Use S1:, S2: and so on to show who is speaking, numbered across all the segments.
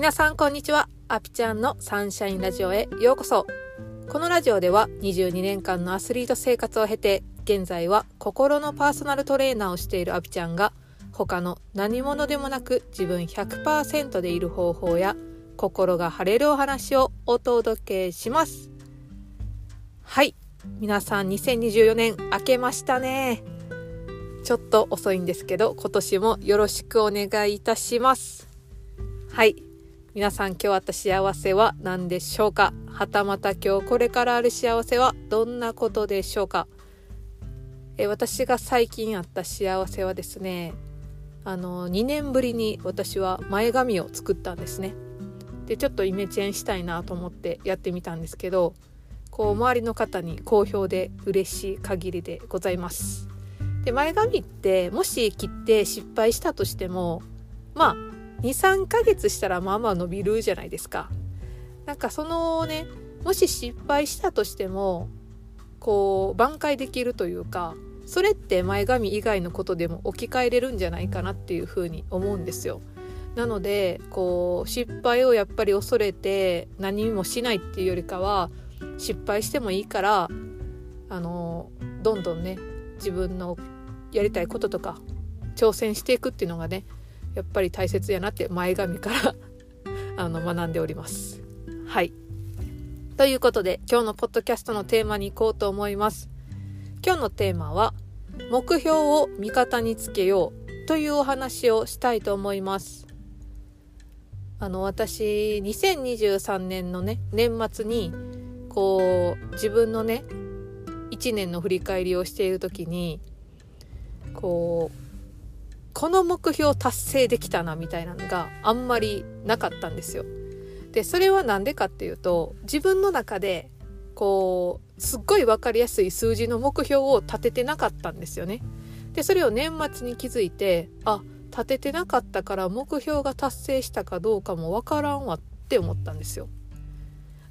S1: 皆さんこんにちは。アピちゃんのサンシャインラジオへようこそ。このラジオでは22年間のアスリート生活を経て、現在は心のパーソナルトレーナーをしているアピちゃんが、他の何者でもなく自分100%でいる方法や、心が晴れるお話をお届けします。はい。皆さん2024年明けましたね。ちょっと遅いんですけど、今年もよろしくお願いいたします。はい。皆さん今日あった幸せは何でしょうか？はたまた今日これからある幸せはどんなことでしょうか？え私が最近あった幸せはですねあの2年ぶりに私は前髪を作ったんですね。でちょっとイメチェンしたいなと思ってやってみたんですけどこう周りの方に好評で嬉しい限りでございます。で前髪ってもし切って失敗したとしてもまあ23ヶ月したらまあまあ伸びるじゃないですか。なんかそのねもし失敗したとしてもこう挽回できるというかそれって前髪以外のことでも置き換えれるんじゃないかなっていうふうに思うんですよ。なのでこう失敗をやっぱり恐れて何もしないっていうよりかは失敗してもいいからあのどんどんね自分のやりたいこととか挑戦していくっていうのがねやっぱり大切やなって前髪から あの学んでおります。はい。ということで今日のポッドキャストのテーマに行こうと思います。今日のテーマは目標を味方につけようというお話をしたいと思います。あの私2023年のね年末にこう自分のね1年の振り返りをしている時にこうこの目標達成できたなみたいなのがあんまりなかったんですよ。でそれは何でかっていうと自分の中でこうすっごい分かりやすい数字の目標を立ててなかったんですよね。でそれを年末に気づいてあ立ててなかったから目標が達成したかどうかも分からんわって思ったんですよ。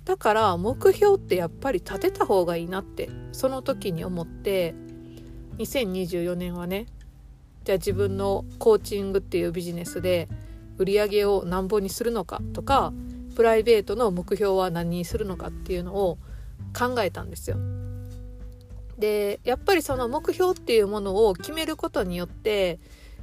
S1: だから目標ってやっぱり立てた方がいいなってその時に思って2024年はねじゃあ自分のコーチングっていうビジネスで売り上げを何本にするのかとかプライベートの目標は何にするのかっていうのを考えたんですよ。でやっぱりその目標っていうものを決めることによって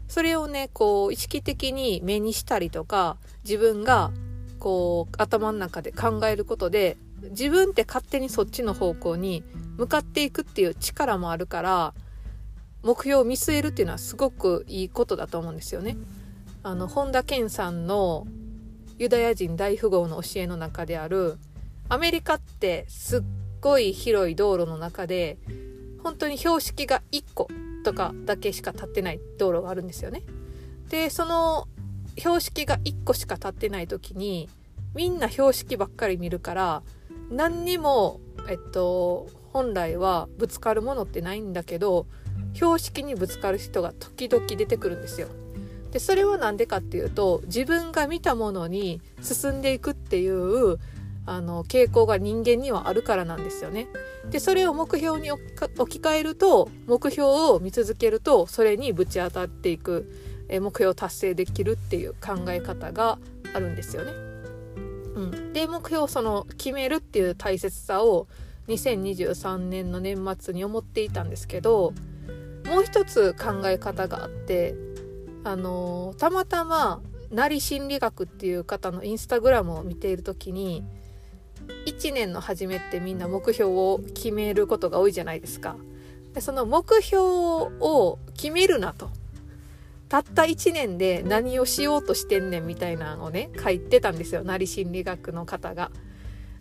S1: それをねこう意識的に目にしたりとか自分がこう頭の中で考えることで自分って勝手にそっちの方向に向かっていくっていう力もあるから目標を見据えるっていうのはすごくいいことだと思うんですよね。あの本田健さんのユダヤ人大富豪の教えの中であるアメリカってすっごい広い道路の中で本当に標識が1個とかだけしか立ってない道路があるんですよね。でその標識が1個しか立ってない時にみんな標識ばっかり見るから何にもえっと本来はぶつかるものってないんだけど標識にぶつかる人が時々出てくるんですよ。でそれは何でかっていうと自分が見たものに進んでいくっていうあの傾向が人間にはあるからなんですよね。でそれを目標に置き換えると目標を見続けるとそれにぶち当たっていくえ目標を達成できるっていう考え方があるんですよね。うん、で目標をその決めるっていう大切さを2023年の年末に思っていたんですけどもう一つ考え方があってあのたまたまなり心理学っていう方のインスタグラムを見ている時に1年の初めってみんな目標を決めることが多いじゃないですか。でその目標を決めるなと。たった1年で何をしようとしてんねんみたいなのをね書いてたんですよなり心理学の方が。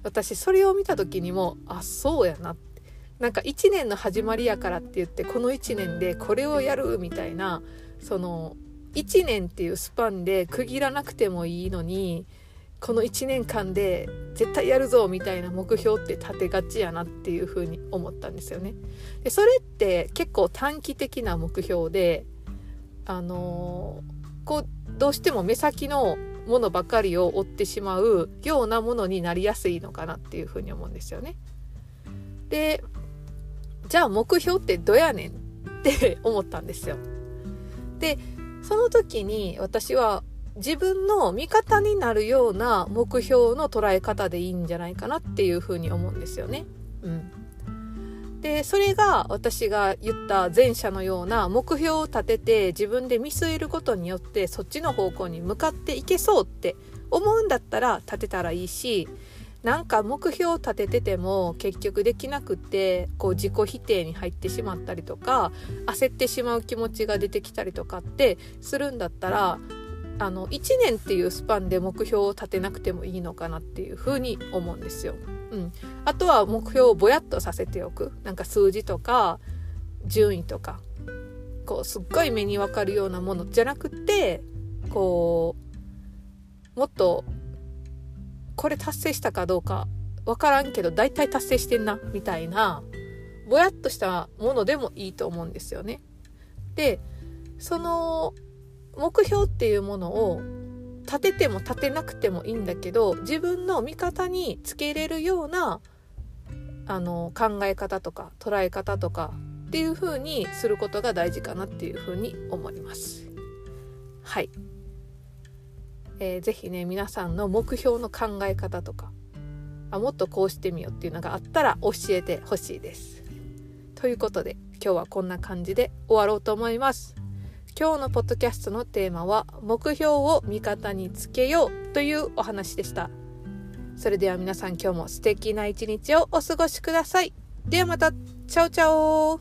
S1: 私それを見た時にもあそうやなってなんか1年の始まりやからって言ってこの1年でこれをやるみたいなその1年っていうスパンで区切らなくてもいいのにこの1年間で絶対やるぞみたいな目標って立てがちやなっていうふうに思ったんですよね。でそれって結構短期的な目標であのー、こうどうしても目先のものばかりを追ってしまうようなものになりやすいのかなっていうふうに思うんですよね。でじゃあ目標ってどやねんって思ったんですよ。でその時に私は自分の味方になるような目標の捉え方でいいんじゃないかなっていうふうに思うんですよね。うん、でそれが私が言った前者のような目標を立てて自分で見据えることによってそっちの方向に向かっていけそうって思うんだったら立てたらいいしなんか目標を立ててても結局できなくてこう自己否定に入ってしまったりとか焦ってしまう気持ちが出てきたりとかってするんだったらあの1年っていうスパンで目標を立てなくてもいいのかなっていうふうに思うんですよ。うん、あとは目標をぼやっとさせておく。なんか数字とか順位とか。こうすっごい目に分かるようなものじゃなくてこうもっとこれ達成したかどうか分からんけど大体達成してんなみたいなぼやっとしたものでもいいと思うんですよね。でその目標っていうものを立てても立てなくてもいいんだけど自分の味方につけれるようなあの考え方とか捉え方とかっていう風にすることが大事かなっていう風に思います。はい。えー、ぜひね皆さんの目標の考え方とかあもっとこうしてみようっていうのがあったら教えてほしいです。ということで今日はこんな感じで終わろうと思います。今日のポッドキャストのテーマは目標を味方につけようというお話でした。それでは皆さん今日も素敵な一日をお過ごしください。ではまた、チャオチャオ